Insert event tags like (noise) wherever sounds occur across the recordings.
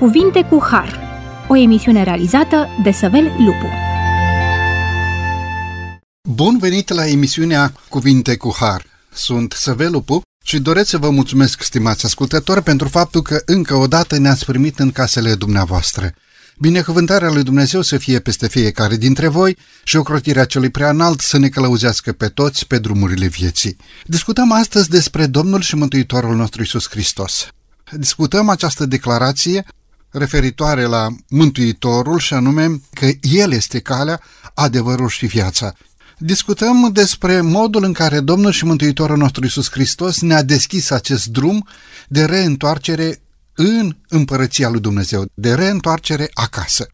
Cuvinte cu Har, o emisiune realizată de Săvel Lupu. Bun venit la emisiunea Cuvinte cu Har. Sunt Săvel Lupu și doresc să vă mulțumesc, stimați ascultători, pentru faptul că încă o dată ne-ați primit în casele dumneavoastră. Binecuvântarea lui Dumnezeu să fie peste fiecare dintre voi și ocrotirea celui prea înalt să ne călăuzească pe toți pe drumurile vieții. Discutăm astăzi despre Domnul și Mântuitorul nostru Isus Hristos. Discutăm această declarație referitoare la Mântuitorul și anume că El este calea, adevărul și viața. Discutăm despre modul în care Domnul și Mântuitorul nostru Isus Hristos ne-a deschis acest drum de reîntoarcere în împărăția lui Dumnezeu, de reîntoarcere acasă.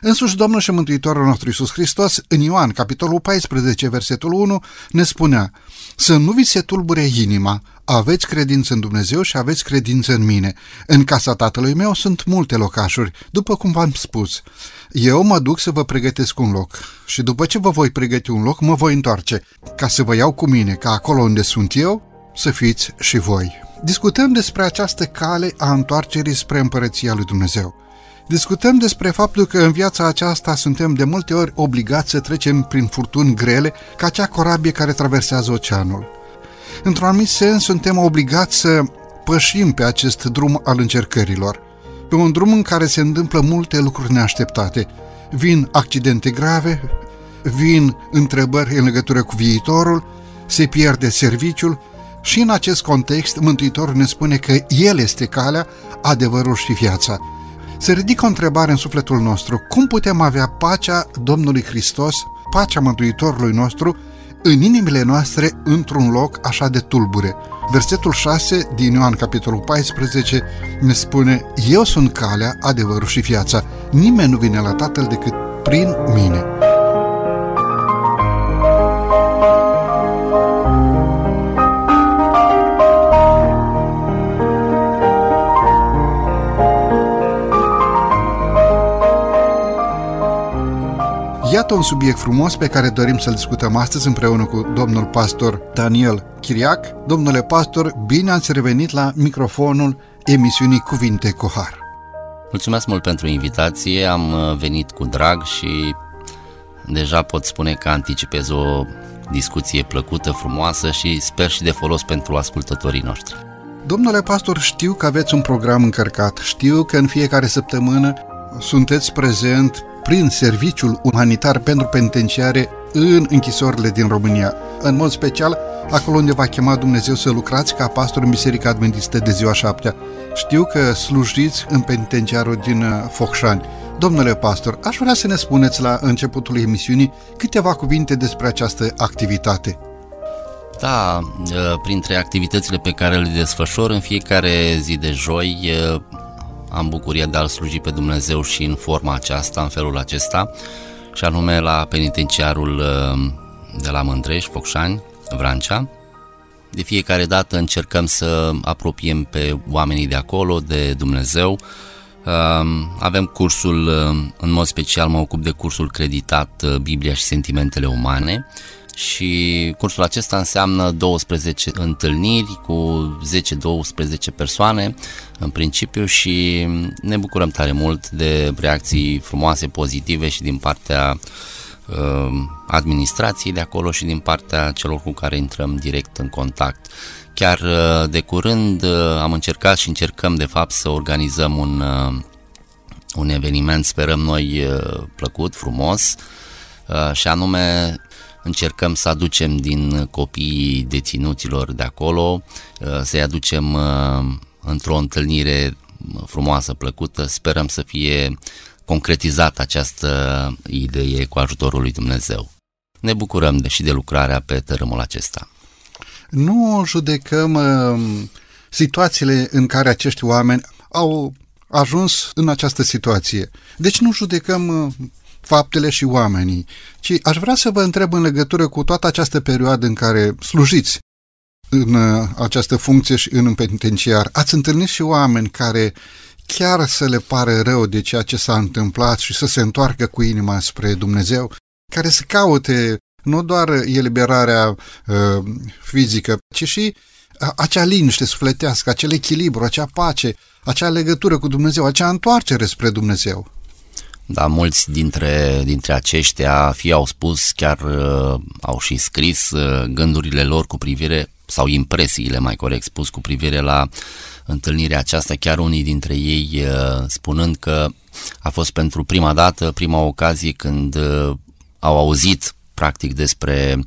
Însuși Domnul și Mântuitorul nostru Iisus Hristos, în Ioan, capitolul 14, versetul 1, ne spunea Să nu vi se tulbure inima, aveți credință în Dumnezeu și aveți credință în mine. În casa tatălui meu sunt multe locașuri, după cum v-am spus. Eu mă duc să vă pregătesc un loc și după ce vă voi pregăti un loc, mă voi întoarce, ca să vă iau cu mine, ca acolo unde sunt eu, să fiți și voi. Discutăm despre această cale a întoarcerii spre împărăția lui Dumnezeu. Discutăm despre faptul că în viața aceasta suntem de multe ori obligați să trecem prin furtuni grele ca cea corabie care traversează oceanul. Într-un anumit sens, suntem obligați să pășim pe acest drum al încercărilor, pe un drum în care se întâmplă multe lucruri neașteptate. Vin accidente grave, vin întrebări în legătură cu viitorul, se pierde serviciul și în acest context Mântuitorul ne spune că El este calea, adevărul și viața. Se ridică o întrebare în sufletul nostru. Cum putem avea pacea Domnului Hristos, pacea Mântuitorului nostru, în inimile noastre într-un loc așa de tulbure? Versetul 6 din Ioan capitolul 14 ne spune Eu sunt calea, adevărul și viața. Nimeni nu vine la Tatăl decât prin mine. Iată un subiect frumos pe care dorim să-l discutăm astăzi împreună cu domnul pastor Daniel Chiriac. Domnule pastor, bine ați revenit la microfonul emisiunii Cuvinte cu Har. Mulțumesc mult pentru invitație, am uh, venit cu drag și deja pot spune că anticipez o discuție plăcută, frumoasă și sper și de folos pentru ascultătorii noștri. Domnule pastor, știu că aveți un program încărcat, știu că în fiecare săptămână sunteți prezent prin serviciul umanitar pentru penitenciare în închisorile din România. În mod special, acolo unde va chema Dumnezeu să lucrați ca pastor în Biserica Adventistă de ziua șaptea. Știu că slujiți în penitenciarul din uh, Focșani. Domnule pastor, aș vrea să ne spuneți la începutul emisiunii câteva cuvinte despre această activitate. Da, uh, printre activitățile pe care le desfășor în fiecare zi de joi uh, am bucuria de a-L sluji pe Dumnezeu și în forma aceasta, în felul acesta, și anume la penitenciarul uh, de la Mândrești, Focșani, Vrancea. De fiecare dată încercăm să apropiem pe oamenii de acolo, de Dumnezeu. Uh, avem cursul, uh, în mod special mă ocup de cursul creditat Biblia și sentimentele umane, și cursul acesta înseamnă 12 întâlniri cu 10-12 persoane în principiu și ne bucurăm tare mult de reacții frumoase, pozitive și din partea uh, administrației de acolo și din partea celor cu care intrăm direct în contact. Chiar uh, de curând uh, am încercat și încercăm de fapt să organizăm un, uh, un eveniment, sperăm noi, uh, plăcut, frumos, uh, și anume încercăm să aducem din copiii deținuților de acolo, uh, să-i aducem uh, într-o întâlnire frumoasă, plăcută. Sperăm să fie concretizată această idee cu ajutorul lui Dumnezeu. Ne bucurăm de și de lucrarea pe tărâmul acesta. Nu judecăm uh, situațiile în care acești oameni au ajuns în această situație. Deci nu judecăm uh, faptele și oamenii, ci aș vrea să vă întreb în legătură cu toată această perioadă în care slujiți în uh, această funcție și în penitenciar. Ați întâlnit și oameni care chiar să le pare rău de ceea ce s-a întâmplat și să se întoarcă cu inima spre Dumnezeu, care să caute nu doar eliberarea uh, fizică, ci și acea liniște sufletească, acel echilibru, acea pace, acea legătură cu Dumnezeu, acea întoarcere spre Dumnezeu. Da, mulți dintre, dintre aceștia fie au spus, chiar uh, au și scris uh, gândurile lor cu privire, sau impresiile mai corect spus, cu privire la întâlnirea aceasta, chiar unii dintre ei uh, spunând că a fost pentru prima dată, prima ocazie când uh, au auzit practic despre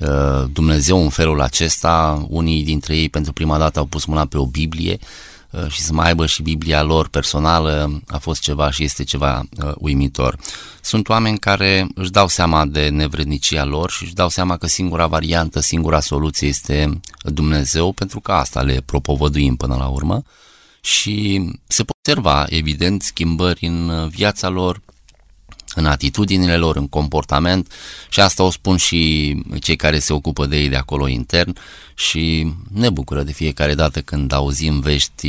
uh, Dumnezeu în felul acesta, unii dintre ei pentru prima dată au pus mâna pe o Biblie. uh, și să mai aibă și Biblia lor personală a fost ceva și este ceva uh, uimitor. Sunt oameni care își dau seama de nevrednicia lor și își dau seama că singura variantă, singura soluție este Dumnezeu, pentru că asta le propovăduim până la urmă și se pot observa, evident, schimbări în viața lor, în atitudinile lor, în comportament și asta o spun și cei care se ocupă de ei de acolo intern și ne bucură de fiecare dată când auzim vești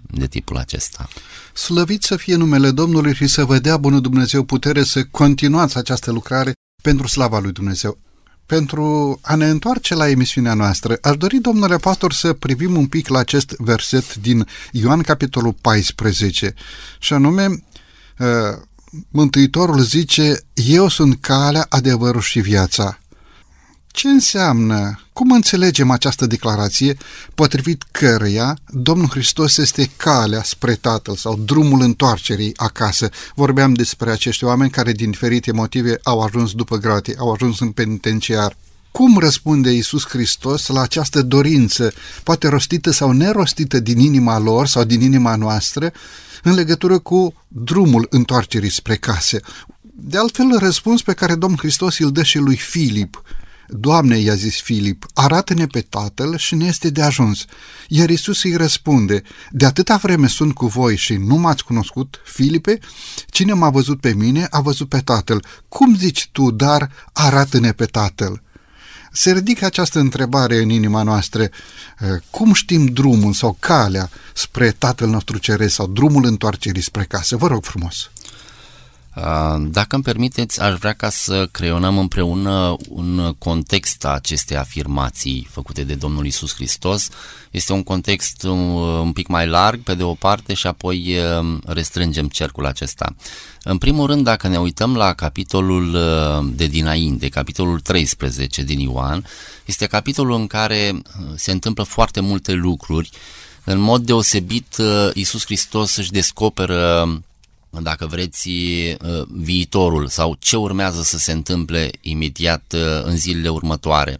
de tipul acesta. Slăvit să fie numele Domnului și să vă dea bunul Dumnezeu putere să continuați această lucrare pentru slava lui Dumnezeu. Pentru a ne întoarce la emisiunea noastră, aș dori, domnule pastor, să privim un pic la acest verset din Ioan capitolul 14, și anume uh, Mântuitorul zice, eu sunt calea, adevărul și viața. Ce înseamnă? Cum înțelegem această declarație potrivit căreia Domnul Hristos este calea spre Tatăl sau drumul întoarcerii acasă? Vorbeam despre acești oameni care din diferite motive au ajuns după grate, au ajuns în penitenciar. Cum răspunde Iisus Hristos la această dorință, poate rostită sau nerostită din inima lor sau din inima noastră, în legătură cu drumul întoarcerii spre case? De altfel, răspuns pe care Domnul Hristos îl dă și lui Filip, Doamne, i-a zis Filip, arată-ne pe Tatăl și ne este de ajuns. Iar Isus îi răspunde, de atâta vreme sunt cu voi și nu m-ați cunoscut, Filipe, cine m-a văzut pe mine a văzut pe Tatăl. Cum zici tu, dar arată-ne pe Tatăl? Se ridică această întrebare în inima noastră. Eh, cum știm drumul sau calea spre Tatăl nostru Ceresc sau drumul întoarcerii spre casă? Vă rog frumos! Dacă îmi permiteți, aș vrea ca să creionăm împreună un context a acestei afirmații făcute de Domnul Isus Hristos. Este un context un pic mai larg, pe de o parte, și apoi restrângem cercul acesta. În primul rând, dacă ne uităm la capitolul de dinainte, capitolul 13 din Ioan, este capitolul în care se întâmplă foarte multe lucruri. În mod deosebit, Isus Hristos își descoperă dacă vreți, uh, viitorul sau ce urmează să se întâmple imediat uh, în zilele următoare.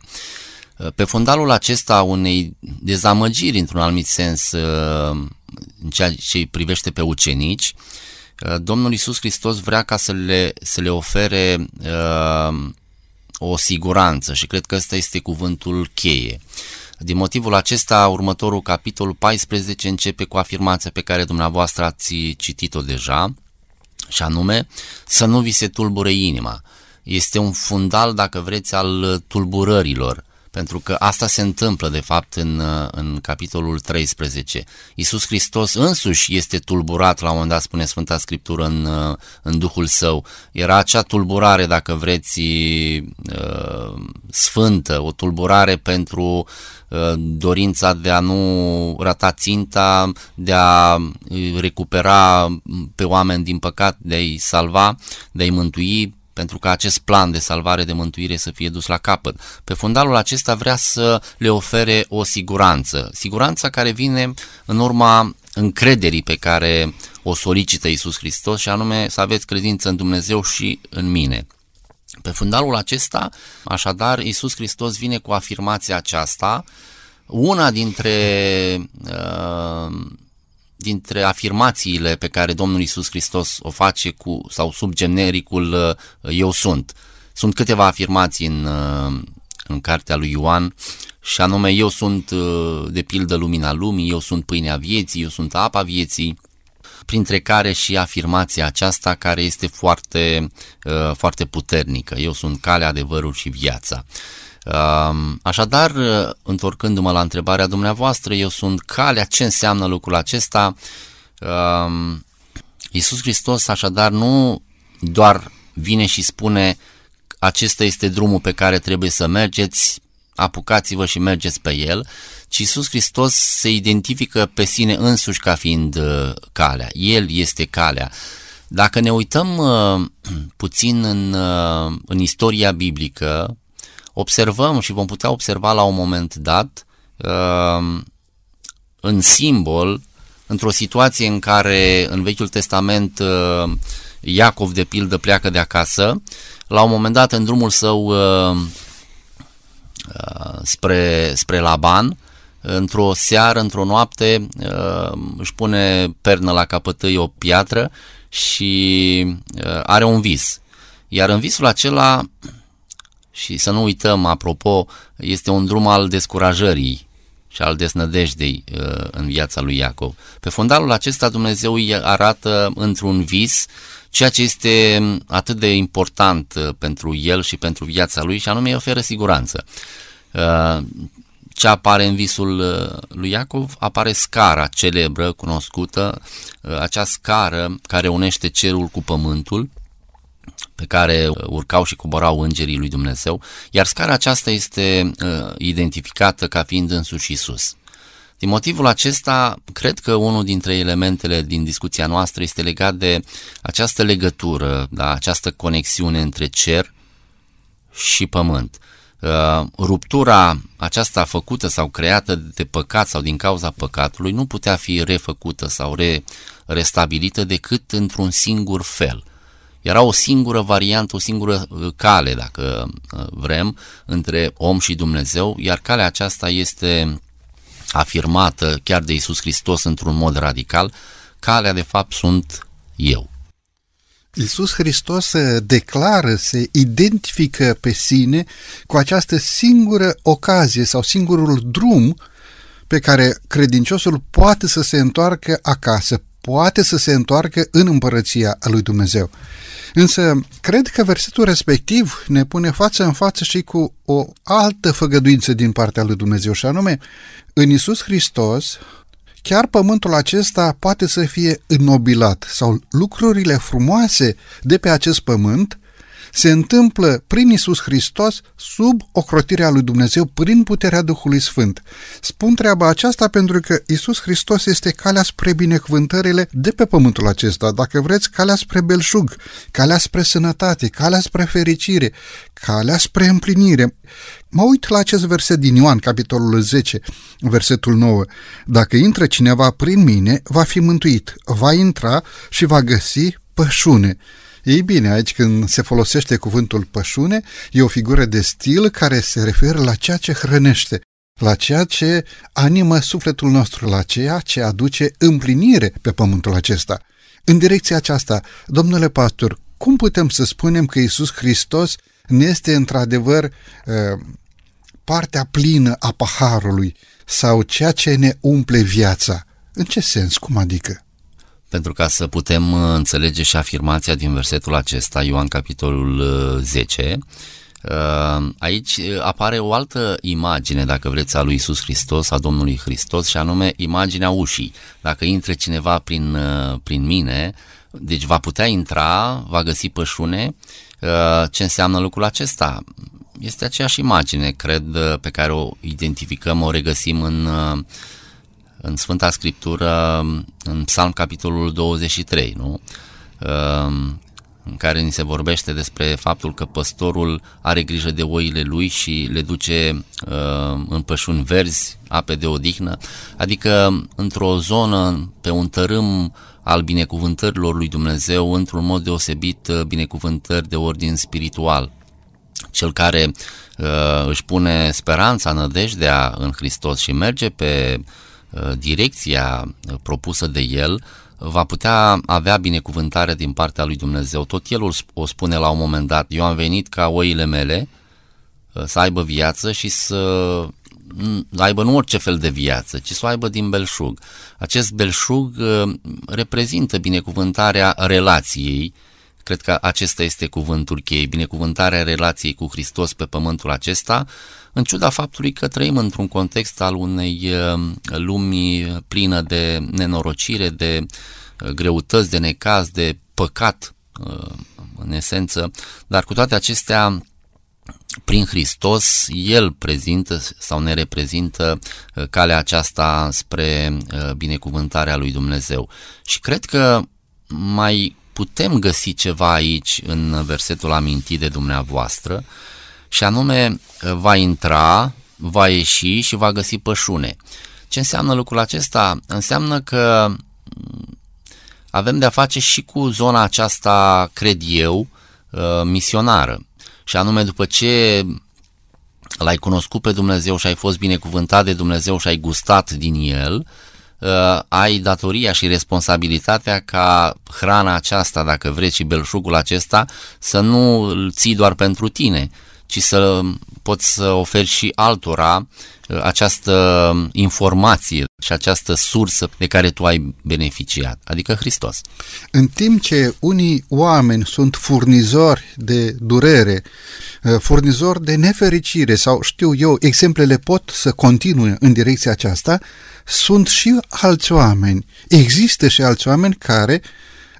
Uh, pe fundalul acesta unei dezamăgiri, într-un anumit sens, în ceea ce îi privește pe ucenici, Domnul Isus Hristos vrea ca să le, să le ofere uh, o siguranță și cred că ăsta este cuvântul cheie. Din motivul acesta, următorul capitol 14 începe cu afirmația pe care dumneavoastră ați citit-o deja, și anume să nu vi se tulbure inima. Este un fundal, dacă vreți, al tulburărilor, pentru că asta se întâmplă, de fapt, în, în capitolul 13. Iisus Hristos însuși este tulburat, la un moment dat spune Sfânta Scriptură în, în Duhul Său. Era acea tulburare, dacă vreți, uh, sfântă, o tulburare pentru Uh, dorința de a nu rata ținta, de a recupera pe oameni din păcat, de a-i salva, de a-i mântui, pentru ca acest plan de salvare, de mântuire să fie dus la capăt. Pe fundalul acesta vrea să le ofere o siguranță, siguranța care vine în urma încrederii pe care o solicită Iisus Hristos și anume să aveți credință în Dumnezeu și în mine. Pe fundalul acesta, așadar, Iisus Hristos vine cu afirmația aceasta, una dintre, uh, dintre afirmațiile pe care Domnul Iisus Hristos o face cu, sau sub genericul uh, Eu sunt. Sunt câteva afirmații în, uh, în cartea lui Ioan și anume Eu sunt uh, de pildă lumina lumii, Eu sunt pâinea vieții, Eu sunt apa vieții, printre care și afirmația aceasta care este foarte, uh, foarte puternică. Eu sunt calea, adevărul și viața. Um, așadar, uh, întorcându-mă la întrebarea dumneavoastră, eu sunt calea, ce înseamnă lucrul acesta? Um, Iisus Hristos așadar nu doar vine și spune acesta este drumul pe care trebuie să mergeți, apucați-vă și mergeți pe el, ci Iisus Hristos se identifică pe sine însuși ca fiind uh, calea. El este calea. Dacă ne uităm uh, (clears throat) puțin în, uh, în istoria biblică, observăm și vom putea observa la un moment dat în simbol, într-o situație în care în Vechiul Testament Iacov de pildă pleacă de acasă, la un moment dat în drumul său spre, spre Laban, într-o seară, într-o noapte, își pune pernă la capătâi o piatră și uh, are un vis. Iar în visul acela, și să nu uităm, apropo, este un drum al descurajării și al desnădejdei uh, în viața lui Iacov. Pe fundalul acesta Dumnezeu îi arată într-un vis ceea ce este atât de important uh, pentru el și pentru viața lui și anume îi oferă siguranță ce apare în visul uh, lui Iacov? Apare scara celebră, cunoscută, uh, acea scară care unește cerul cu pământul, pe care uh, urcau și coborau îngerii lui Dumnezeu, iar scara aceasta este uh, identificată ca fiind însuși Isus. Din motivul acesta, cred că unul dintre elementele din discuția noastră este legat de această legătură, da, această conexiune între cer și pământ. Uh, ruptura aceasta făcută sau creată de păcat sau din cauza păcatului nu putea fi refăcută sau re, restabilită decât într-un singur fel. Era o singură variantă, o singură uh, cale, dacă uh, vrem, între om și Dumnezeu, iar calea aceasta este afirmată chiar de Isus Hristos într-un mod radical. Calea, de fapt, sunt eu. Iisus Hristos se declară, se identifică pe sine cu această singură ocazie sau singurul drum pe care credinciosul poate să se întoarcă acasă, poate să se întoarcă în împărăția lui Dumnezeu. Însă, cred că versetul respectiv ne pune față în față și cu o altă făgăduință din partea lui Dumnezeu, și anume, în Isus Hristos, chiar pământul acesta poate să fie înnobilat sau lucrurile frumoase de pe acest pământ se întâmplă prin Isus Hristos sub ocrotirea lui Dumnezeu prin puterea Duhului Sfânt. Spun treaba aceasta pentru că Isus Hristos este calea spre binecuvântările de pe pământul acesta, dacă vreți, calea spre belșug, calea spre sănătate, calea spre fericire, calea spre împlinire. Mă uit la acest verset din Ioan, capitolul 10, versetul 9. Dacă intră cineva prin mine, va fi mântuit, va intra și va găsi pășune. Ei bine, aici când se folosește cuvântul pășune, e o figură de stil care se referă la ceea ce hrănește, la ceea ce animă sufletul nostru, la ceea ce aduce împlinire pe pământul acesta. În direcția aceasta, domnule pastor, cum putem să spunem că Isus Hristos ne este într-adevăr uh, partea plină a paharului sau ceea ce ne umple viața? În ce sens? Cum adică? Pentru ca să putem uh, înțelege și afirmația din versetul acesta, Ioan capitolul 10. Uh, uh, aici apare o altă imagine, dacă vreți, a lui Isus Hristos, a Domnului Hristos, și anume imaginea ușii. Dacă intre cineva prin, prin mine, deci va putea intra, va găsi pășune. Ce înseamnă lucrul acesta? Este aceeași imagine, cred, pe care o identificăm, o regăsim în în Sfânta Scriptură, în Psalm capitolul 23, nu? Ehm, în care ni se vorbește despre faptul că păstorul are grijă de oile lui și le duce uh, în pășuni verzi, ape de odihnă, adică într-o zonă, pe un tărâm al binecuvântărilor lui Dumnezeu, într-un mod deosebit uh, binecuvântări de ordin spiritual. Cel care uh, își pune speranța, nădejdea în Hristos și merge pe uh, Uh, direcția uh, propusă de el, va putea avea binecuvântare din partea lui Dumnezeu. Tot el o spune la un moment dat, eu am venit ca oile mele uh, să aibă viață și să aibă nu orice fel de viață, ci să o aibă din belșug. Acest belșug reprezintă binecuvântarea relației, cred că acesta este cuvântul cheie, binecuvântarea relației cu Hristos pe pământul acesta, în ciuda faptului că trăim într-un context al unei uh, lumi plină de nenorocire, de uh, greutăți, de necaz, de păcat, uh, în esență, dar cu toate acestea, prin Hristos, El prezintă sau ne reprezintă uh, calea aceasta spre uh, binecuvântarea lui Dumnezeu. Și cred că mai putem găsi ceva aici în versetul amintit de dumneavoastră și anume uh, va intra, va ieși și va găsi pășune. Ce înseamnă lucrul acesta? Înseamnă că mm, avem de-a face și cu zona aceasta, cred eu, misionară și anume după ce l-ai cunoscut pe Dumnezeu și ai fost binecuvântat de Dumnezeu și ai gustat din El, uh, ai datoria și responsabilitatea ca hrana aceasta, dacă vreți, și belșugul acesta, să nu îl ții doar pentru tine, ci să poți să oferi și altora uh, această informație și această sursă de care tu ai beneficiat, adică Hristos. În timp ce unii oameni sunt furnizori de durere, uh, furnizori de nefericire sau știu eu, exemplele pot să continue în direcția aceasta, sunt și alți oameni. Există și alți oameni care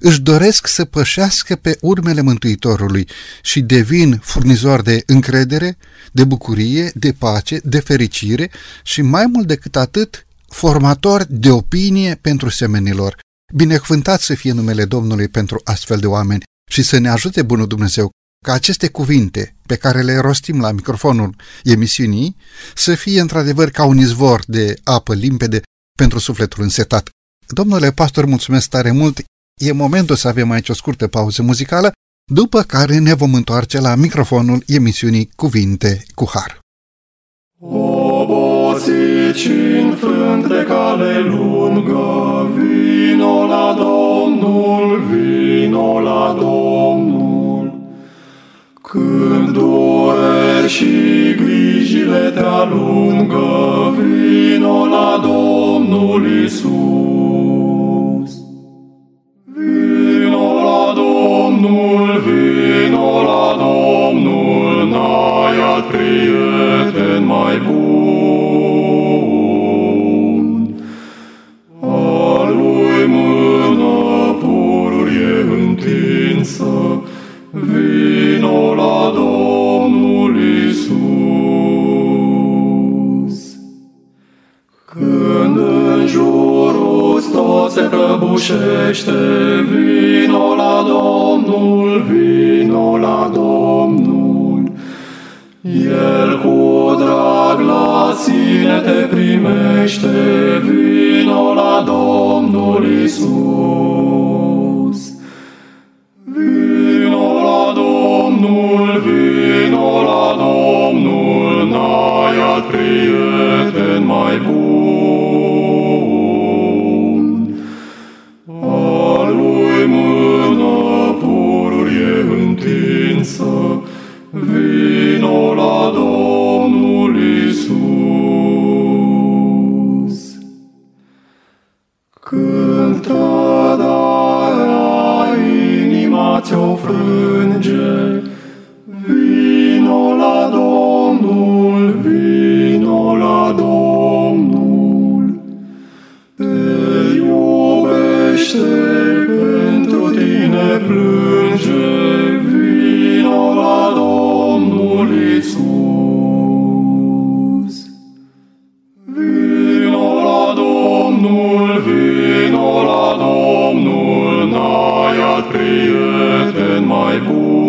își doresc să pășească pe urmele Mântuitorului și devin furnizori de încredere, de bucurie, de pace, de fericire și mai mult decât atât, formatori de opinie pentru semenilor. Binecuvântat să fie numele Domnului pentru astfel de oameni și să ne ajute Bunul Dumnezeu ca aceste cuvinte pe care le rostim la microfonul emisiunii să fie într-adevăr ca un izvor de apă limpede pentru sufletul însetat. Domnule pastor, mulțumesc tare mult, E momentul să avem aici o scurtă pauză muzicală, după care ne vom întoarce la microfonul emisiunii Cuvinte cu Har. Obosici înfrânt de cale lungă, vino la Domnul, vino la Domnul. Când dureri și grijile te alungă, vino la Domnul Isus. Vino la Domnul, vino la Domnul, prieten mai bun.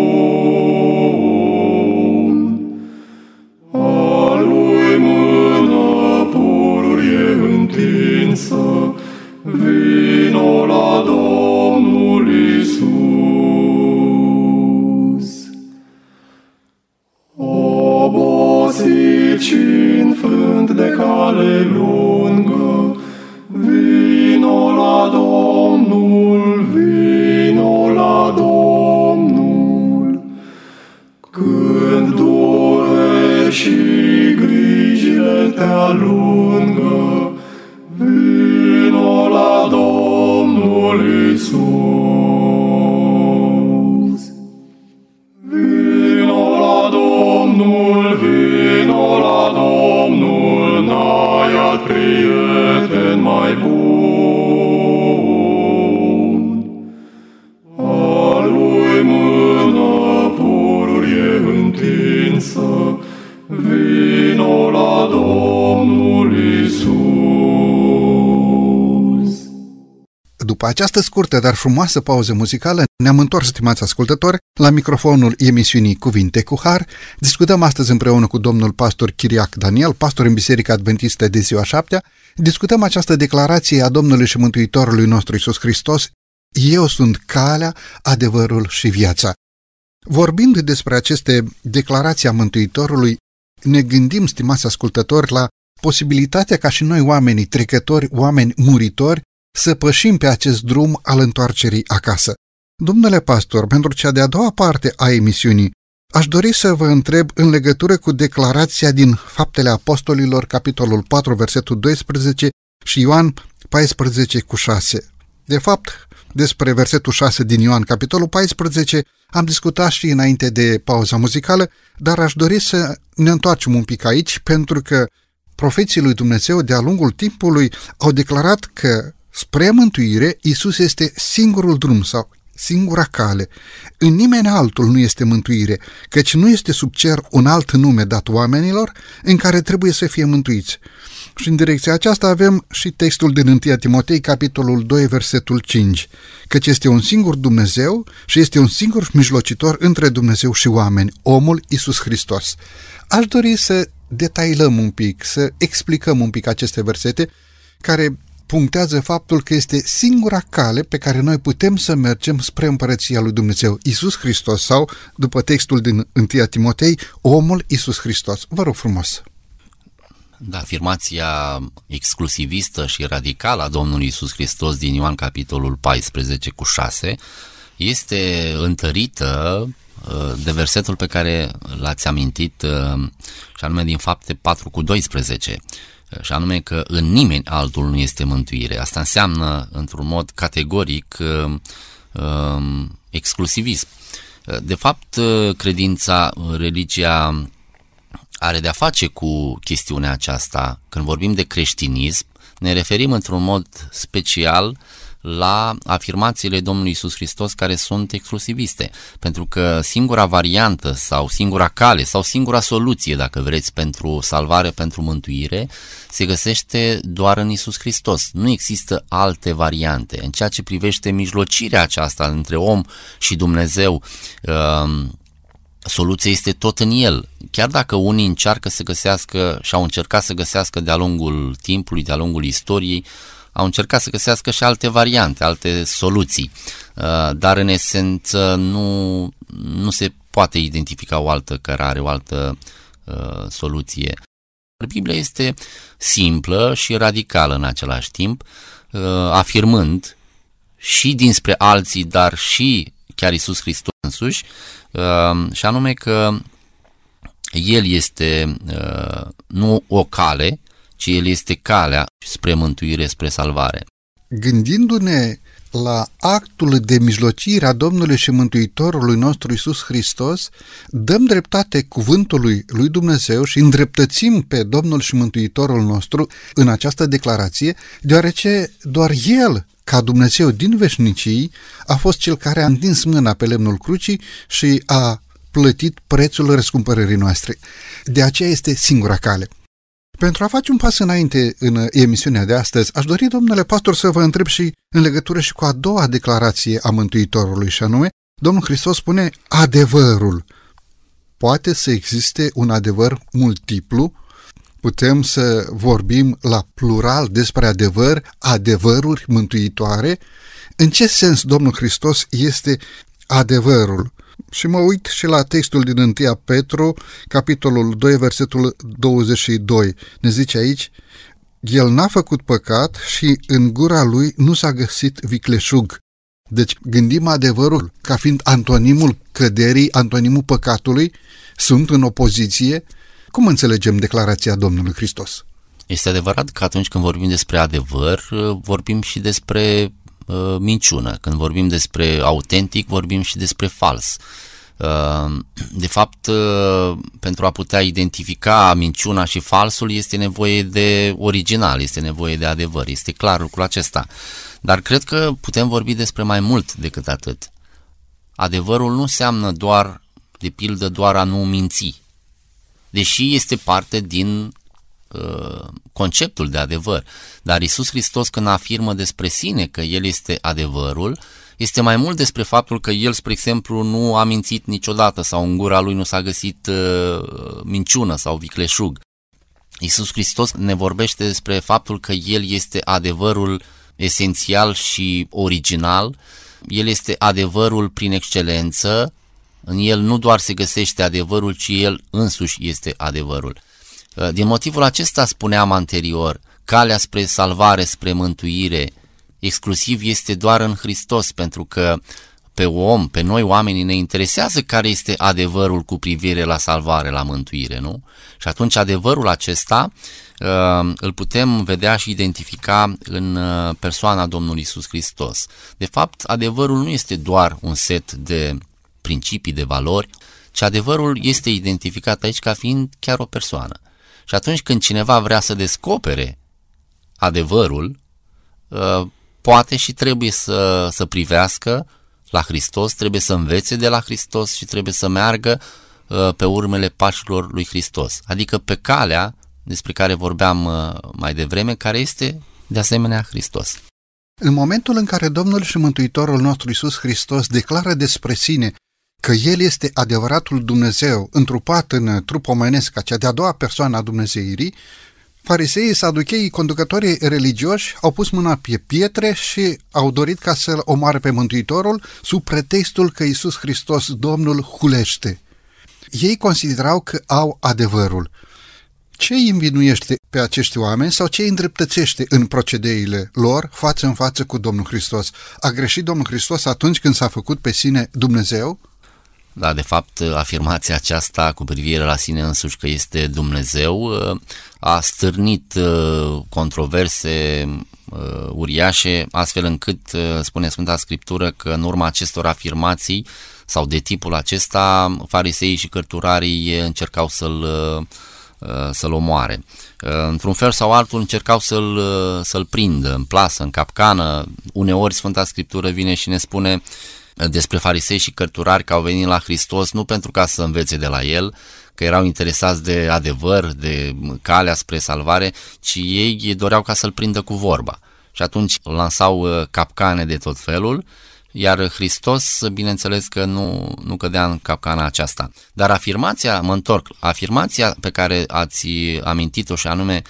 Scurtă, dar frumoasă pauză muzicală, ne-am întors, stimați ascultători, la microfonul emisiunii Cuvinte cu Har. Discutăm astăzi împreună cu domnul pastor Chiriac Daniel, pastor în Biserica Adventistă de ziua șaptea. Discutăm această declarație a Domnului și Mântuitorului nostru Isus Hristos. Eu sunt calea, adevărul și viața. Vorbind despre aceste declarații a Mântuitorului, ne gândim, stimați ascultători, la posibilitatea ca și noi oamenii trecători, oameni muritori, să pășim pe acest drum al întoarcerii acasă. Domnule pastor, pentru cea de-a doua parte a emisiunii, aș dori să vă întreb în legătură cu declarația din Faptele Apostolilor, capitolul 4, versetul 12 și Ioan 14 cu 6. De fapt, despre versetul 6 din Ioan, capitolul 14, am discutat și înainte de pauza muzicală, dar aș dori să ne întoarcem un pic aici, pentru că profeții lui Dumnezeu de-a lungul timpului au declarat că spre mântuire Isus este singurul drum sau singura cale. În nimeni altul nu este mântuire, căci nu este sub cer un alt nume dat oamenilor în care trebuie să fie mântuiți. Și în direcția aceasta avem și textul din 1 Timotei, capitolul 2, versetul 5, căci este un singur Dumnezeu și este un singur mijlocitor între Dumnezeu și oameni, omul Isus Hristos. Aș dori să detailăm un pic, să explicăm un pic aceste versete care punctează faptul că este singura cale pe care noi putem să mergem spre împărăția lui Dumnezeu, Isus Hristos sau, după textul din 1 Timotei, omul Isus Hristos. Vă rog frumos! Da, afirmația exclusivistă și radicală a Domnului Isus Hristos din Ioan capitolul 14 cu 6 este întărită uh, de versetul pe care l-ați amintit uh, și anume din fapte 4 cu 12 uh, și anume că în nimeni altul nu este mântuire. Asta înseamnă într-un mod categoric um, exclusivism. De fapt, credința, religia are de-a face cu chestiunea aceasta. Când vorbim de creștinism, ne referim într-un mod special la afirmațiile Domnului Isus Hristos care sunt exclusiviste, pentru că singura variantă sau singura cale sau singura soluție, dacă vreți, pentru salvare, pentru mântuire, se găsește doar în Isus Hristos. Nu există alte variante. În ceea ce privește mijlocirea aceasta între om și Dumnezeu, uh, soluția este tot în el. Chiar dacă unii încearcă să găsească și au încercat să găsească de-a lungul timpului, de-a lungul istoriei, au încercat să găsească și alte variante, alte soluții, uh, dar în esență nu, nu se poate identifica o altă cărare, o altă uh, soluție. Biblia este simplă și radicală în același timp, uh, afirmând și dinspre alții, dar și chiar Isus Hristos însuși, uh, și anume că El este uh, nu o cale, ci El este calea spre mântuire, spre salvare. Gândindu-ne la actul de mijlocire a Domnului și Mântuitorului nostru Isus Hristos, dăm dreptate cuvântului lui Dumnezeu și îndreptățim pe Domnul și Mântuitorul nostru în această declarație, deoarece doar El ca Dumnezeu din veșnicii a fost cel care a întins mâna pe lemnul crucii și a plătit prețul răscumpărării noastre. De aceea este singura cale. Pentru a face un pas înainte în emisiunea de astăzi, aș dori, domnule pastor, să vă întreb și în legătură și cu a doua declarație a Mântuitorului, și anume, Domnul Hristos spune adevărul. Poate să existe un adevăr multiplu putem să vorbim la plural despre adevăr, adevăruri mântuitoare? În ce sens Domnul Hristos este adevărul? Și mă uit și la textul din 1 Petru, capitolul 2, versetul 22. Ne zice aici, El n-a făcut păcat și în gura lui nu s-a găsit vicleșug. Deci gândim adevărul ca fiind antonimul căderii, antonimul păcatului, sunt în opoziție cum înțelegem declarația Domnului Hristos? Este adevărat că atunci când vorbim despre adevăr, vorbim și despre uh, minciună. Când vorbim despre autentic, vorbim și despre fals. Uh, de fapt, uh, pentru a putea identifica minciuna și falsul este nevoie de original, este nevoie de adevăr, este clar lucrul acesta. Dar cred că putem vorbi despre mai mult decât atât. Adevărul nu înseamnă doar, de pildă, doar a nu minți deși este parte din uh, conceptul de adevăr. Dar Isus Hristos când afirmă despre sine că El este adevărul, este mai mult despre faptul că El, spre exemplu, nu a mințit niciodată sau în gura Lui nu s-a găsit uh, minciună sau vicleșug. Isus Hristos ne vorbește despre faptul că El este adevărul esențial și original, El este adevărul prin excelență, în El nu doar se găsește adevărul, ci El însuși este adevărul. Uh, din motivul acesta spuneam anterior, calea spre salvare, spre mântuire, exclusiv este doar în Hristos, pentru că pe om, pe noi oamenii ne interesează care este adevărul cu privire la salvare, la mântuire, nu? Și atunci adevărul acesta uh, îl putem vedea și identifica în uh, persoana Domnului Isus Hristos. De fapt, adevărul nu este doar un set de principii, de valori, ci adevărul este identificat aici ca fiind chiar o persoană. Și atunci când cineva vrea să descopere adevărul, uh, poate și trebuie să, să privească la Hristos, trebuie să învețe de la Hristos și trebuie să meargă uh, pe urmele pașilor lui Hristos, adică pe calea despre care vorbeam uh, mai devreme, care este de asemenea Hristos. În momentul în care Domnul și Mântuitorul nostru Isus Hristos declară despre sine că El este adevăratul Dumnezeu, întrupat în trup omenesc, cea de-a doua persoană a Dumnezeirii, Fariseii, saducheii, conducătorii religioși au pus mâna pe pietre și au dorit ca să-l omoare pe Mântuitorul sub pretextul că Isus Hristos, Domnul, hulește. Ei considerau că au adevărul. Ce îi învinuiește pe acești oameni sau ce îi îndreptățește în procedeile lor față în față cu Domnul Hristos? A greșit Domnul Hristos atunci când s-a făcut pe sine Dumnezeu? Da, de fapt, afirmația aceasta cu privire la sine însuși că este Dumnezeu a stârnit uh, controverse uh, uriașe, astfel încât, uh, spune Sfânta Scriptură, că în urma acestor afirmații sau de tipul acesta, fariseii și cărturarii încercau să-l să-l omoare. Într-un fel sau altul încercau să-l, să-l prindă în plasă, în capcană. Uneori Sfânta Scriptură vine și ne spune despre farisei și cărturari că au venit la Hristos nu pentru ca să învețe de la el, că erau interesați de adevăr, de calea spre salvare, ci ei doreau ca să-l prindă cu vorba. Și atunci lansau uh, capcane de tot felul, iar Hristos, bineînțeles că nu, nu cădea în capcana aceasta. Dar afirmația, mă întorc, afirmația pe care ați amintit-o și anume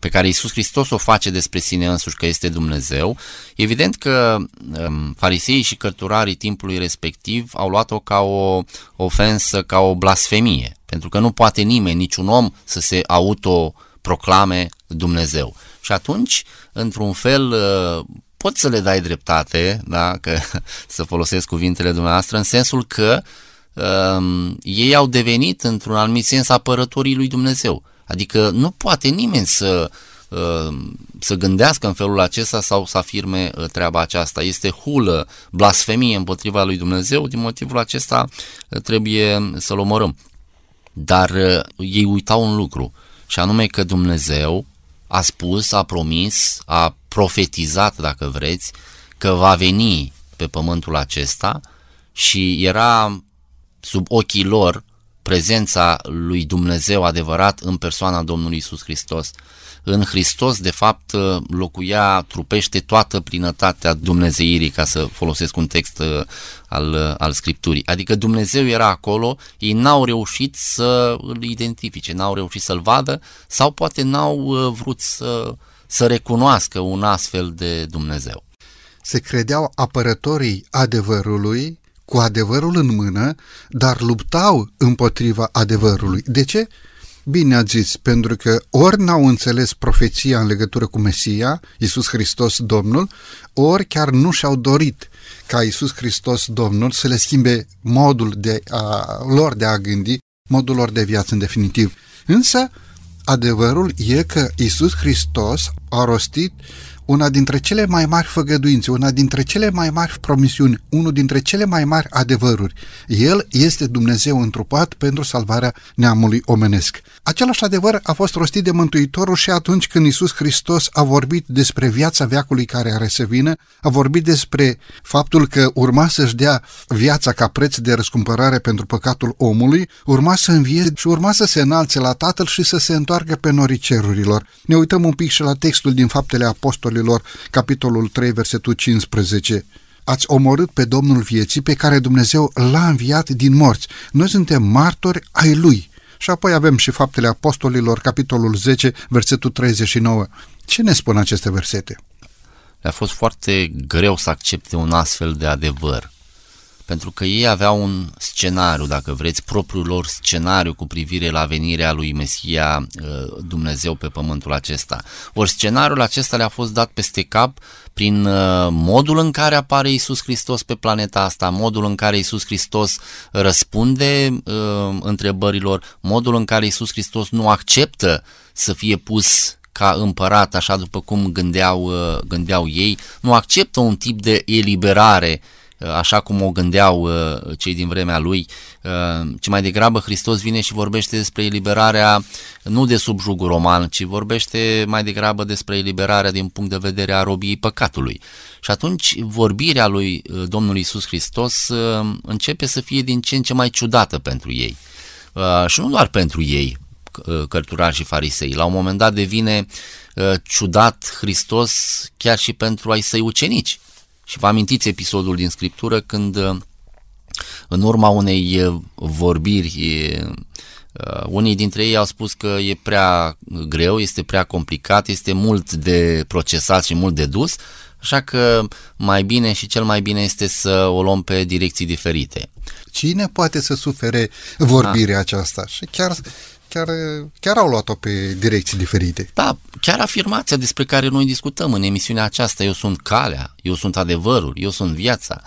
pe care Iisus Hristos o face despre sine însuși că este Dumnezeu, evident că um, fariseii și cărturarii timpului respectiv au luat-o ca o ofensă, ca o blasfemie, pentru că nu poate nimeni, niciun om să se autoproclame Dumnezeu. Și atunci, într-un fel, uh, poți să le dai dreptate, da? că, (laughs) să folosesc cuvintele dumneavoastră, în sensul că um, ei au devenit, într-un anumit sens, apărătorii lui Dumnezeu Adică nu poate nimeni să, uh, să gândească în felul acesta sau să afirme uh, treaba aceasta. Este hulă, blasfemie împotriva lui Dumnezeu, din motivul acesta uh, trebuie să-l omorâm. Dar ei uitau un lucru, și anume că Dumnezeu a spus, a promis, a profetizat, dacă vreți, că va veni pe pământul acesta și era sub ochii lor prezența lui Dumnezeu adevărat în persoana Domnului Isus Hristos. În Hristos, de fapt, locuia, trupește toată plinătatea Dumnezeirii, ca să folosesc un text uh, al, uh, al Scripturii. Adică Dumnezeu era acolo, ei n-au reușit să îl identifice, n-au reușit să-l vadă sau poate n-au uh, vrut să, să recunoască un astfel de Dumnezeu. Se credeau apărătorii adevărului cu adevărul în mână, dar luptau împotriva adevărului. De ce? Bine ați zis, pentru că ori n-au înțeles profeția în legătură cu Mesia, Iisus Hristos Domnul, ori chiar nu și-au dorit ca Iisus Hristos Domnul să le schimbe modul de a, lor de a gândi, modul lor de viață în definitiv. Însă, adevărul e că Iisus Hristos a rostit una dintre cele mai mari făgăduințe, una dintre cele mai mari promisiuni, unul dintre cele mai mari adevăruri. El este Dumnezeu întrupat pentru salvarea neamului omenesc. Același adevăr a fost rostit de Mântuitorul și atunci când Isus Hristos a vorbit despre viața veacului care are să vină, a vorbit despre faptul că urma să-și dea viața ca preț de răscumpărare pentru păcatul omului, urma să învie și urma să se înalțe la Tatăl și să se întoarcă pe norii cerurilor. Ne uităm un pic și la textul din Faptele Apostolilor, capitolul 3, versetul 15 ați omorât pe Domnul vieții pe care Dumnezeu l-a înviat din morți. Noi suntem martori ai Lui. Și apoi avem și faptele apostolilor, capitolul 10, versetul 39. Ce ne spun aceste versete? Le-a fost foarte greu să accepte un astfel de adevăr, pentru că ei aveau un scenariu, dacă vreți, propriul lor scenariu cu privire la venirea lui Mesia uh, Dumnezeu pe pământul acesta. Ori scenariul acesta le-a fost dat peste cap prin uh, modul în care apare Isus Hristos pe planeta asta, modul în care Isus Hristos răspunde uh, întrebărilor, modul în care Isus Hristos nu acceptă să fie pus ca împărat, așa după cum gândeau, uh, gândeau ei, nu acceptă un tip de eliberare uh, așa cum o gândeau uh, cei din vremea lui, ci mai degrabă Hristos vine și vorbește despre eliberarea nu de sub jugul roman, ci vorbește mai degrabă despre eliberarea din punct de vedere a robiei păcatului. Și atunci vorbirea lui Domnul Isus Hristos începe să fie din ce în ce mai ciudată pentru ei. Și nu doar pentru ei, Uh, cărturari și farisei. La un moment dat devine uh, ciudat Hristos chiar și pentru ai săi ucenici. Și vă amintiți episodul din Scriptură când uh, în urma unei vorbiri unii dintre ei au spus că e prea greu, este prea complicat, este mult de procesat și mult de dus, așa că mai bine și cel mai bine este să o luăm pe direcții diferite. Cine poate să sufere vorbirea A. aceasta? Și chiar chiar, chiar au luat-o pe direcții diferite. Da, chiar afirmația despre care noi discutăm în emisiunea aceasta, eu sunt calea, eu sunt adevărul, eu sunt viața,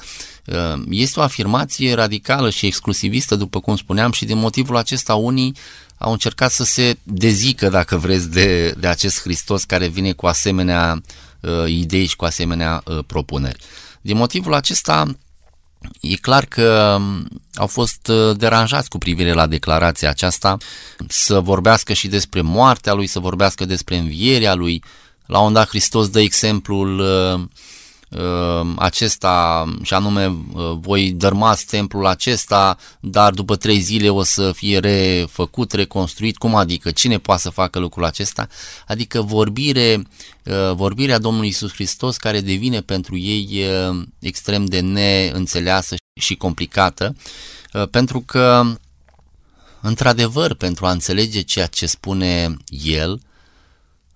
uh, este o afirmație radicală și exclusivistă, după cum spuneam, și din motivul acesta unii au încercat să se dezică, dacă vreți, de, de acest Hristos care vine cu asemenea uh, idei și cu asemenea uh, propuneri. Din motivul acesta, E clar că um, au fost uh, deranjați cu privire la declarația aceasta, să vorbească și despre moartea lui, să vorbească despre învierea lui. La un dat Hristos dă exemplul uh, uh, acesta și anume voi dărmați templul acesta, dar după trei zile o să fie refăcut, reconstruit. Cum adică? Cine poate să facă lucrul acesta? Adică vorbire Uh, vorbirea Domnului Isus Hristos care devine pentru ei uh, extrem de neînțeleasă și complicată, uh, pentru că, într-adevăr, pentru a înțelege ceea ce spune El,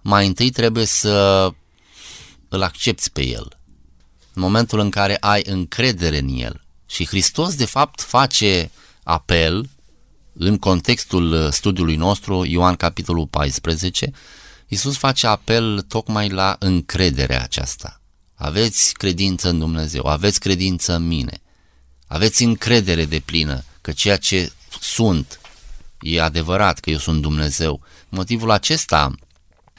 mai întâi trebuie să îl accepti pe El. În momentul în care ai încredere în El. Și Hristos, de fapt, face apel în contextul studiului nostru, Ioan capitolul 14, Iisus face apel tocmai la încrederea aceasta. Aveți credință în Dumnezeu, aveți credință în mine, aveți încredere de plină că ceea ce sunt e adevărat, că eu sunt Dumnezeu. Motivul acesta,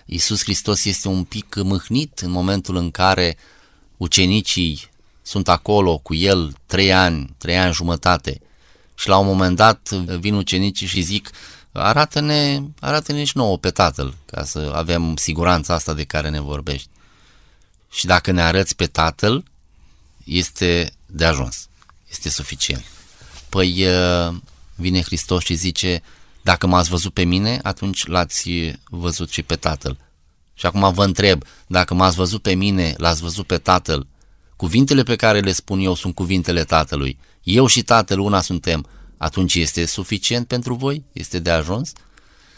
Iisus Hristos este un pic mâhnit în momentul în care ucenicii sunt acolo cu el trei ani, trei ani jumătate și la un moment dat vin ucenicii și zic arată-ne, arată-ne și nouă pe Tatăl, ca să avem siguranța asta de care ne vorbești. Și dacă ne arăți pe Tatăl, este de ajuns, este suficient. Păi vine Hristos și zice, dacă m-ați văzut pe mine, atunci l-ați văzut și pe Tatăl. Și acum vă întreb, dacă m-ați văzut pe mine, l-ați văzut pe Tatăl, cuvintele pe care le spun eu sunt cuvintele Tatălui. Eu și Tatăl una suntem atunci este suficient pentru voi? Este de ajuns?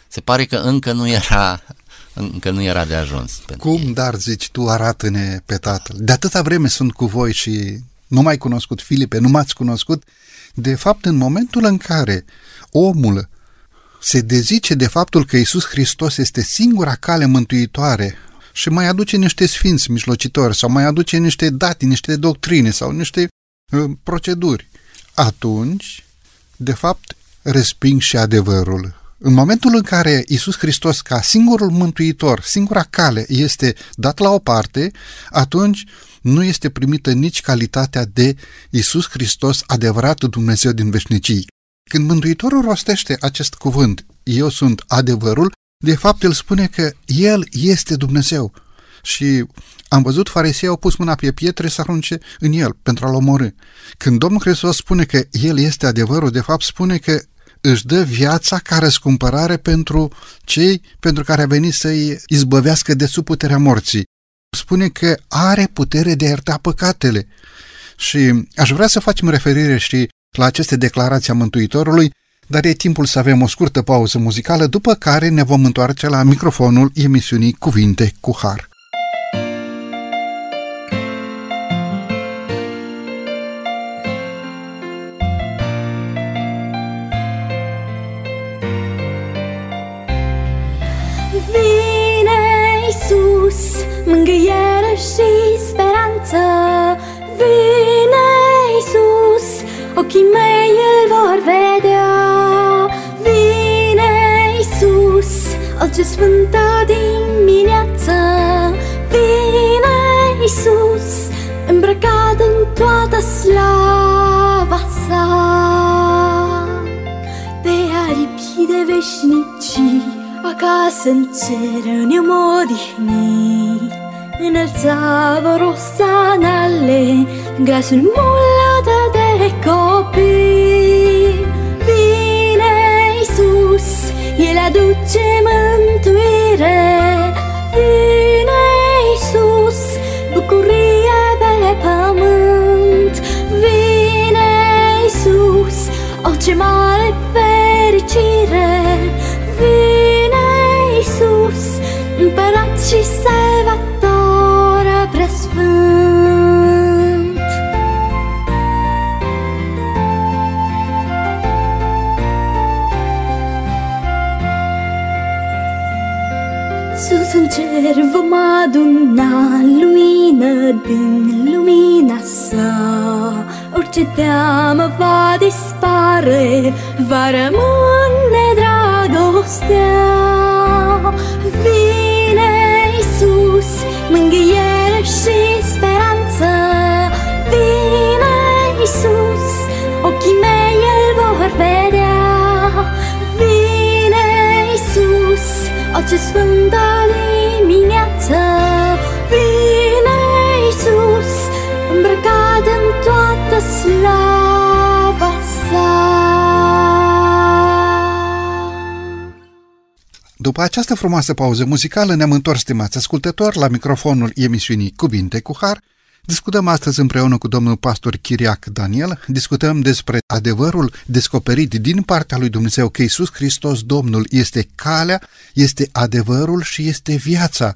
Se pare că încă nu era, (laughs) încă nu era de ajuns. Cum, ei. dar zici tu, arată-ne pe Tatăl. De atâta vreme sunt cu voi și nu mai cunoscut Filipe, nu m-ați cunoscut. De fapt, în momentul în care omul se dezice de faptul că Isus Hristos este singura cale mântuitoare și mai aduce niște sfinți mijlocitori sau mai aduce niște date, niște doctrine sau niște uh, proceduri, atunci de fapt, resping și adevărul. În momentul în care Isus Hristos, ca singurul mântuitor, singura cale, este dat la o parte, atunci nu este primită nici calitatea de Isus Hristos, adevărat Dumnezeu din veșnicii. Când Mântuitorul rostește acest cuvânt, eu sunt adevărul, de fapt el spune că El este Dumnezeu. Și am văzut farisei au pus mâna pe pietre să arunce în el pentru a-l omorâ. Când Domnul Hristos spune că El este adevărul, de fapt spune că își dă viața ca răscumpărare pentru cei pentru care a venit să-i izbăvească de sub puterea morții. Spune că are putere de a ierta păcatele. Și aș vrea să facem referire și la aceste declarații a Mântuitorului, dar e timpul să avem o scurtă pauză muzicală, după care ne vom întoarce la microfonul emisiunii Cuvinte cu Har. mângâiere și speranță Vine Iisus, ochii mei îl vor vedea. Vine Iisus, al ce sfântă dimineață. Vine Iisus, îmbrăcat în toată slava sa. Pe aripi de veșnicii Acasă în cer ne-am odihnit nel savoro sanale, gasul mulla da dere copi. Lumină din lumina sa. Orice teamă va dispare, va rămâne dragostea. Vine Iisus, mângâiere și speranță. Vine Iisus, ochii mei îl vor vedea. Vine Iisus, o ce sfântă După această frumoasă pauză muzicală ne-am întors, stimați ascultători, la microfonul emisiunii Cuvinte cu Har. Discutăm astăzi împreună cu domnul pastor Chiriac Daniel, discutăm despre adevărul descoperit din partea lui Dumnezeu că Iisus Hristos Domnul este calea, este adevărul și este viața.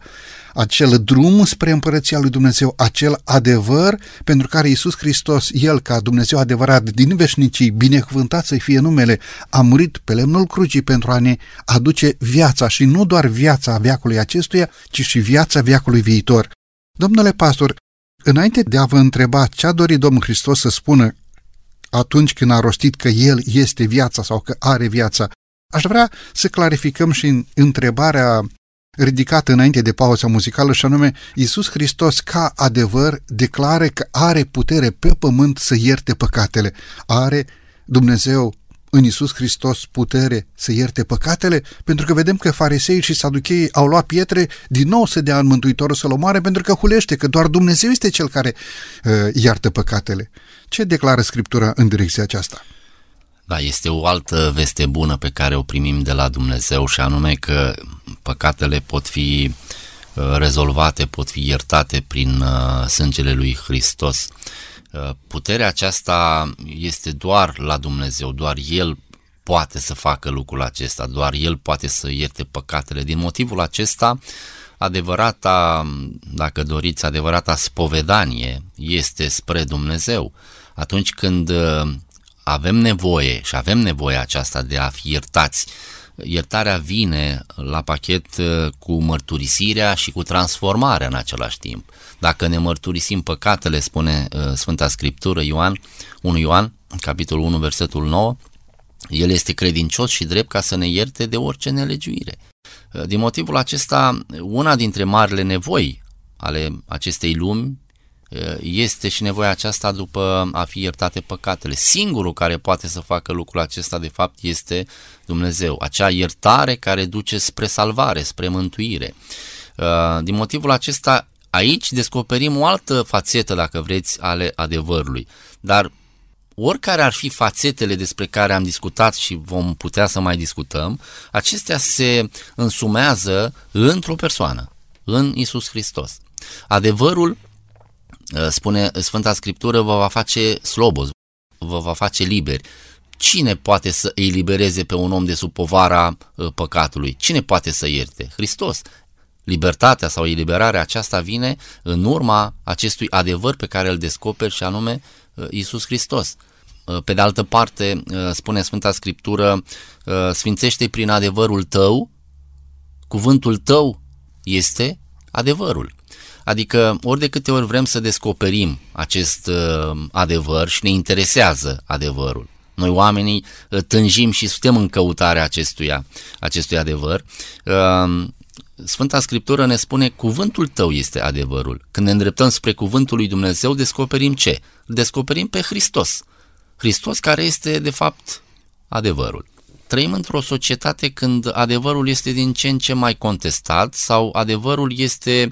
Acel drum spre împărăția lui Dumnezeu, acel adevăr pentru care Iisus Hristos, El ca Dumnezeu adevărat din veșnicii, binecuvântat să fie numele, a murit pe lemnul crucii pentru a ne aduce viața și nu doar viața veacului acestuia, ci și viața veacului viitor. Domnule pastor, Înainte de a vă întreba ce a dorit Domnul Hristos să spună atunci când a rostit că El este viața sau că are viața, aș vrea să clarificăm și întrebarea ridicată înainte de pauza muzicală și anume Iisus Hristos ca adevăr declară că are putere pe pământ să ierte păcatele. Are Dumnezeu în Isus Hristos putere să ierte păcatele? Pentru că vedem că farisei și saducheii au luat pietre din nou să dea în Mântuitorul să-l omoare pentru că hulește că doar Dumnezeu este cel care uh, iartă păcatele. Ce declară Scriptura în direcția aceasta? Da, este o altă veste bună pe care o primim de la Dumnezeu și anume că păcatele pot fi uh, rezolvate, pot fi iertate prin uh, sângele lui Hristos. Uh, puterea aceasta este doar la Dumnezeu, doar El poate să facă lucrul acesta, doar El poate să ierte păcatele. Din motivul acesta, adevărata, dacă doriți, adevărata spovedanie este spre Dumnezeu. Atunci când uh, avem nevoie și avem nevoie aceasta de a fi iertați, iertarea vine la pachet uh, cu mărturisirea și cu transformarea în același timp. Dacă ne mărturisim păcatele, spune uh, Sfânta Scriptură, Ioan, 1 Ioan, capitolul 1, versetul 9, El este credincios și drept ca să ne ierte de orice nelegiuire. Din motivul acesta, una dintre marile nevoi ale acestei lumi este și nevoia aceasta după a fi iertate păcatele. Singurul care poate să facă lucrul acesta, de fapt, este Dumnezeu. Acea iertare care duce spre salvare, spre mântuire. Din motivul acesta, aici descoperim o altă fațetă, dacă vreți, ale adevărului. Dar oricare ar fi fațetele despre care am discutat și vom putea să mai discutăm, acestea se însumează într-o persoană, în Isus Hristos. Adevărul, ă, spune Sfânta Scriptură, vă va face slobos, vă va face liberi. Cine poate să îi libereze pe un om de sub povara ă, păcatului? Cine poate să ierte? Hristos. Libertatea sau eliberarea aceasta vine în urma acestui adevăr pe care îl descoperi și anume ă, Isus Hristos. Pe de altă parte, spune Sfânta Scriptură, sfințește prin adevărul tău, cuvântul tău este adevărul. Adică ori de câte ori vrem să descoperim acest uh, adevăr și ne interesează adevărul. Noi oamenii uh, tânjim și suntem în căutarea acestuia, acestui adevăr. Uh, Sfânta Scriptură ne spune cuvântul tău este adevărul. Când ne îndreptăm spre cuvântul lui Dumnezeu, descoperim ce? Descoperim pe Hristos. Hristos care este de fapt adevărul. Trăim într-o societate când adevărul este din ce în ce mai contestat sau adevărul este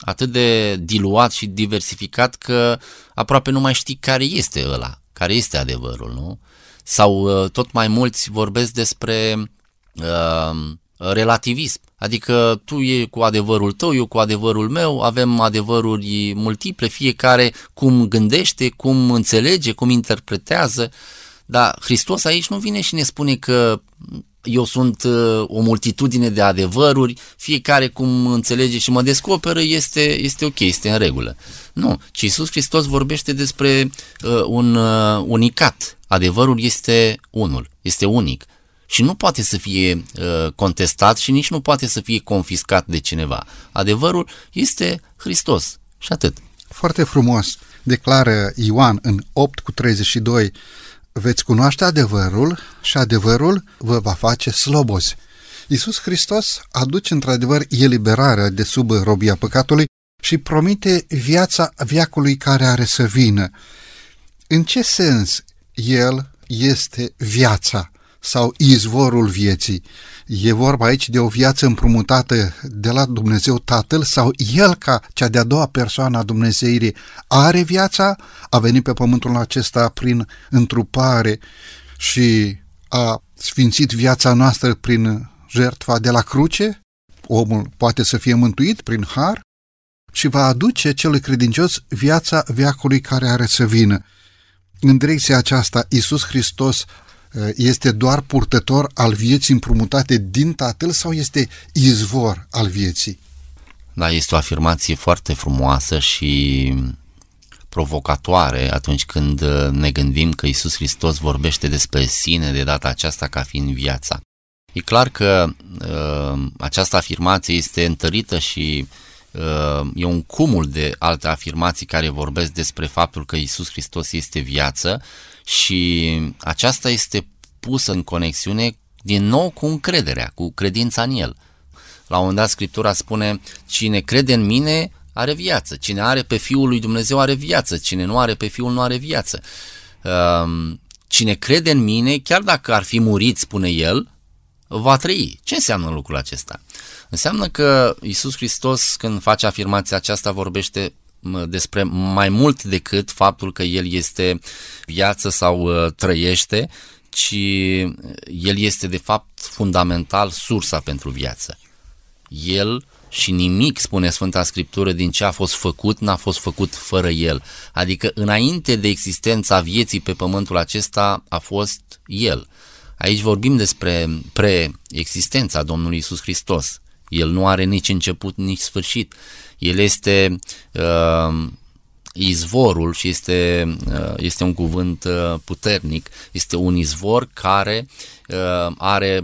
atât de diluat și diversificat că aproape nu mai știi care este ăla, care este adevărul, nu? Sau uh, tot mai mulți vorbesc despre uh, relativism. Adică tu e cu adevărul tău, eu cu adevărul meu, avem adevăruri multiple, fiecare cum gândește, cum înțelege, cum interpretează. Dar Hristos aici nu vine și ne spune că eu sunt uh, o multitudine de adevăruri, fiecare cum înțelege și mă descoperă este, este ok, este în regulă. Nu, ci Iisus Hristos vorbește despre uh, un uh, unicat. Adevărul este unul, este unic și nu poate să fie uh, contestat și nici nu poate să fie confiscat de cineva. Adevărul este Hristos și atât. Foarte frumos declară Ioan în 8 cu 32 veți cunoaște adevărul și adevărul vă va face slobozi. Iisus Hristos aduce într-adevăr eliberarea de sub robia păcatului și promite viața viacului care are să vină. În ce sens El este viața? Sau izvorul vieții. E vorba aici de o viață împrumutată de la Dumnezeu Tatăl sau El ca cea de-a doua persoană a Dumnezeirii are viața, a venit pe pământul acesta prin întrupare și a sfințit viața noastră prin jertfa de la cruce, omul poate să fie mântuit prin har și va aduce celui credincios viața veacului care are să vină. În direcția aceasta, Iisus Hristos Eh, este doar purtător al vieții împrumutate din Tatăl sau este izvor al vieții? Da, este o afirmație foarte frumoasă și provocatoare atunci când eh, ne gândim că Isus Hristos vorbește despre sine de data aceasta ca fiind viața. E clar că uh, această afirmație este întărită și uh, e un cumul de alte afirmații care vorbesc despre faptul că Isus Hristos este viață și aceasta este pusă în conexiune din nou cu încrederea, cu credința în El. La un moment dat Scriptura spune, cine crede în mine are viață, cine are pe Fiul lui Dumnezeu are viață, cine nu are pe Fiul nu are viață. Um, cine crede în mine, chiar dacă ar fi murit, spune El, va trăi. Ce înseamnă lucrul acesta? Înseamnă că Isus Hristos, când face afirmația aceasta, vorbește despre mai mult decât faptul că El este viață sau uh, trăiește, ci El este de fapt fundamental sursa pentru viață. El și nimic, spune Sfânta Scriptură, din ce a fost făcut, n-a fost făcut fără El. Adică înainte de existența vieții pe pământul acesta a fost El. Aici vorbim despre preexistența Domnului Isus Hristos. El nu are nici început, nici sfârșit. El este uh, izvorul și este, uh, este un cuvânt uh, puternic, este un izvor care uh, are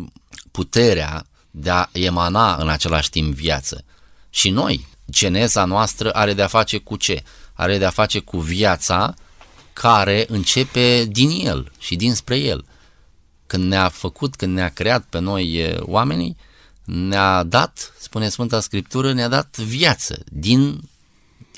puterea de a emana în același timp viață. Și noi, geneza noastră are de a face cu ce? Are de a face cu viața care începe din el și dinspre el. când ne-a făcut, când ne-a creat pe noi e, oamenii, ne-a dat, spune Sfânta Scriptură, ne-a dat viață din,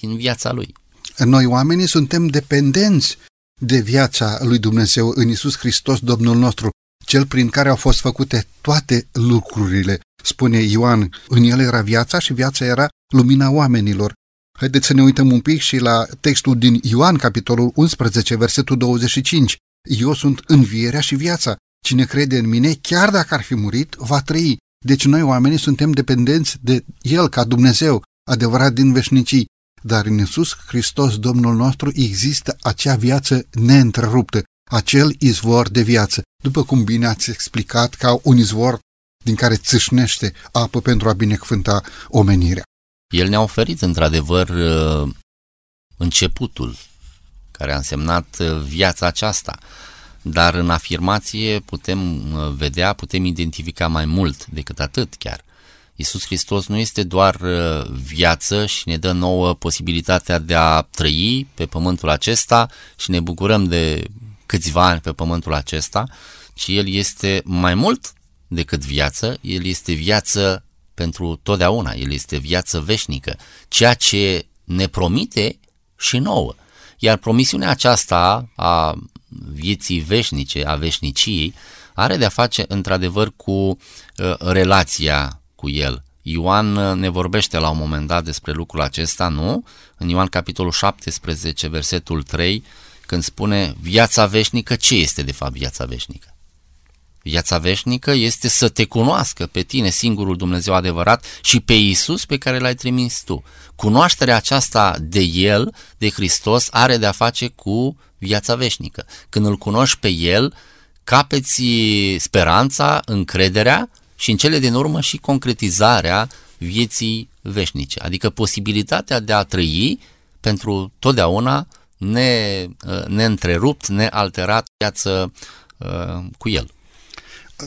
din viața Lui. Noi oamenii suntem dependenți de viața lui Dumnezeu în Isus Hristos, Domnul nostru, cel prin care au fost făcute toate lucrurile. Spune Ioan, în el era viața și viața era lumina oamenilor. Haideți să ne uităm un pic și la textul din Ioan, capitolul 11, versetul 25. Eu sunt învierea și viața. Cine crede în mine, chiar dacă ar fi murit, va trăi. Deci noi oamenii suntem dependenți de El ca Dumnezeu, adevărat din veșnicii. Dar în Iisus Hristos, Domnul nostru, există acea viață neîntreruptă, acel izvor de viață, după cum bine ați explicat, ca un izvor din care țâșnește apă pentru a binecuvânta omenirea. El ne-a oferit, într-adevăr, uh, începutul, care a însemnat uh, viața aceasta. Dar în afirmație putem uh, vedea, putem identifica mai mult decât atât chiar. Iisus Hristos nu este doar viață și ne dă nouă posibilitatea de a trăi pe pământul acesta și ne bucurăm de câțiva ani pe pământul acesta, ci El este mai mult decât viață, El este viață pentru totdeauna, El este viață veșnică, ceea ce ne promite și nouă. Iar promisiunea aceasta a vieții veșnice, a veșniciei, are de-a face într-adevăr cu uh, relația cu El. Ioan uh, ne vorbește la un moment dat despre lucrul acesta, nu? În Ioan capitolul 17, versetul 3, când spune viața veșnică, ce este de fapt viața veșnică? Viața veșnică este să te cunoască pe tine, singurul Dumnezeu adevărat, și pe Isus pe care l-ai trimis tu. Cunoașterea aceasta de El, de Hristos, are de-a face cu viața veșnică. Când îl cunoști pe El, capeți speranța, încrederea și în cele din urmă și concretizarea vieții veșnice, adică posibilitatea de a trăi pentru totdeauna ne, neîntrerupt, nealterat viață uh, cu El.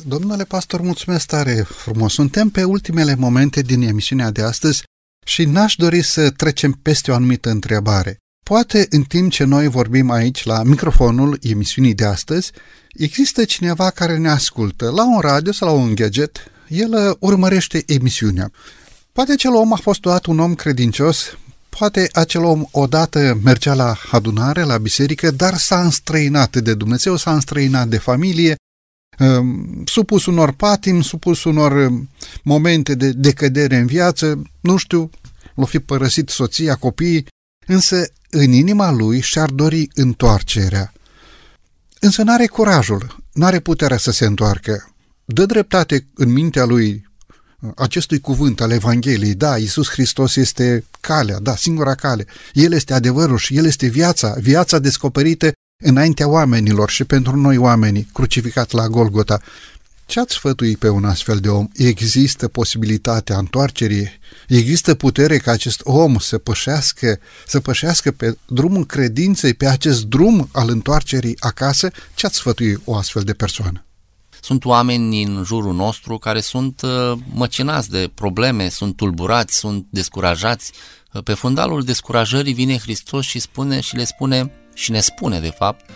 Domnule pastor, mulțumesc tare frumos. Suntem pe ultimele momente din emisiunea de astăzi și n-aș dori să trecem peste o anumită întrebare. Poate în timp ce noi vorbim aici la microfonul emisiunii de astăzi, există cineva care ne ascultă la un radio sau la un gadget, el urmărește emisiunea. Poate acel om a fost odată un om credincios, poate acel om odată mergea la adunare, la biserică, dar s-a înstrăinat de Dumnezeu, s-a înstrăinat de familie, Ehm, supus unor patim, supus unor ehm, momente de decădere în viață, nu știu, l-o fi părăsit soția, copiii, însă în inima lui și-ar dori întoarcerea. Însă n-are curajul, n-are puterea să se întoarcă. Dă dreptate în mintea lui acestui cuvânt al Evangheliei. Da, Iisus Hristos este calea, da, singura cale. El este adevărul și El este viața, viața descoperită înaintea oamenilor și pentru noi oamenii, crucificat la Golgota. Ce ați sfătui pe un astfel de om? Există posibilitatea întoarcerii? Există putere ca acest om să pășească, să pășească pe drumul credinței, pe acest drum al întoarcerii acasă? Ce ați sfătui o astfel de persoană? Sunt oameni în jurul nostru care sunt uh, măcinați de probleme, sunt tulburați, sunt descurajați. Pe fundalul descurajării vine Hristos și spune și le spune și ne spune, de fapt,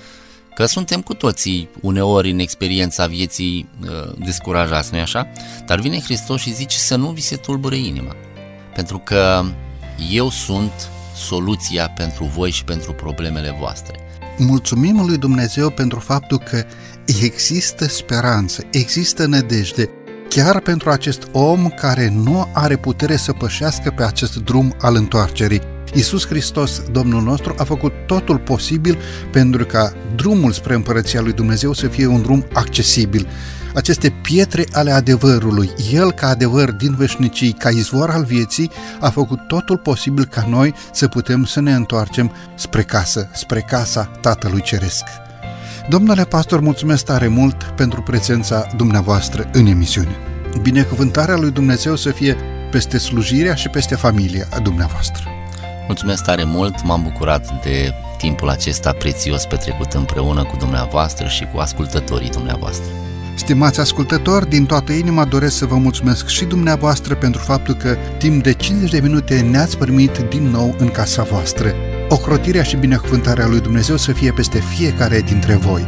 că suntem cu toții uneori în experiența vieții uh, descurajați, nu-i așa? Dar vine Hristos și zice să nu vi se tulbure inima, pentru că eu sunt soluția pentru voi și pentru problemele voastre. Mulțumim lui Dumnezeu pentru faptul că există speranță, există nădejde, chiar pentru acest om care nu are putere să pășească pe acest drum al întoarcerii. Iisus Hristos, Domnul nostru, a făcut totul posibil pentru ca drumul spre împărăția lui Dumnezeu să fie un drum accesibil. Aceste pietre ale adevărului, El ca adevăr din veșnicii, ca izvor al vieții, a făcut totul posibil ca noi să putem să ne întoarcem spre casă, spre casa Tatălui Ceresc. Domnule pastor, mulțumesc tare mult pentru prezența dumneavoastră în emisiune. Binecuvântarea lui Dumnezeu să fie peste slujirea și peste familia dumneavoastră. Mulțumesc tare mult, m-am bucurat de timpul acesta prețios petrecut împreună cu dumneavoastră și cu ascultătorii dumneavoastră. Stimați ascultători, din toată inima doresc să vă mulțumesc și dumneavoastră pentru faptul că timp de 50 de minute ne-ați primit din nou în casa voastră. Ocrotirea și binecuvântarea lui Dumnezeu să fie peste fiecare dintre voi.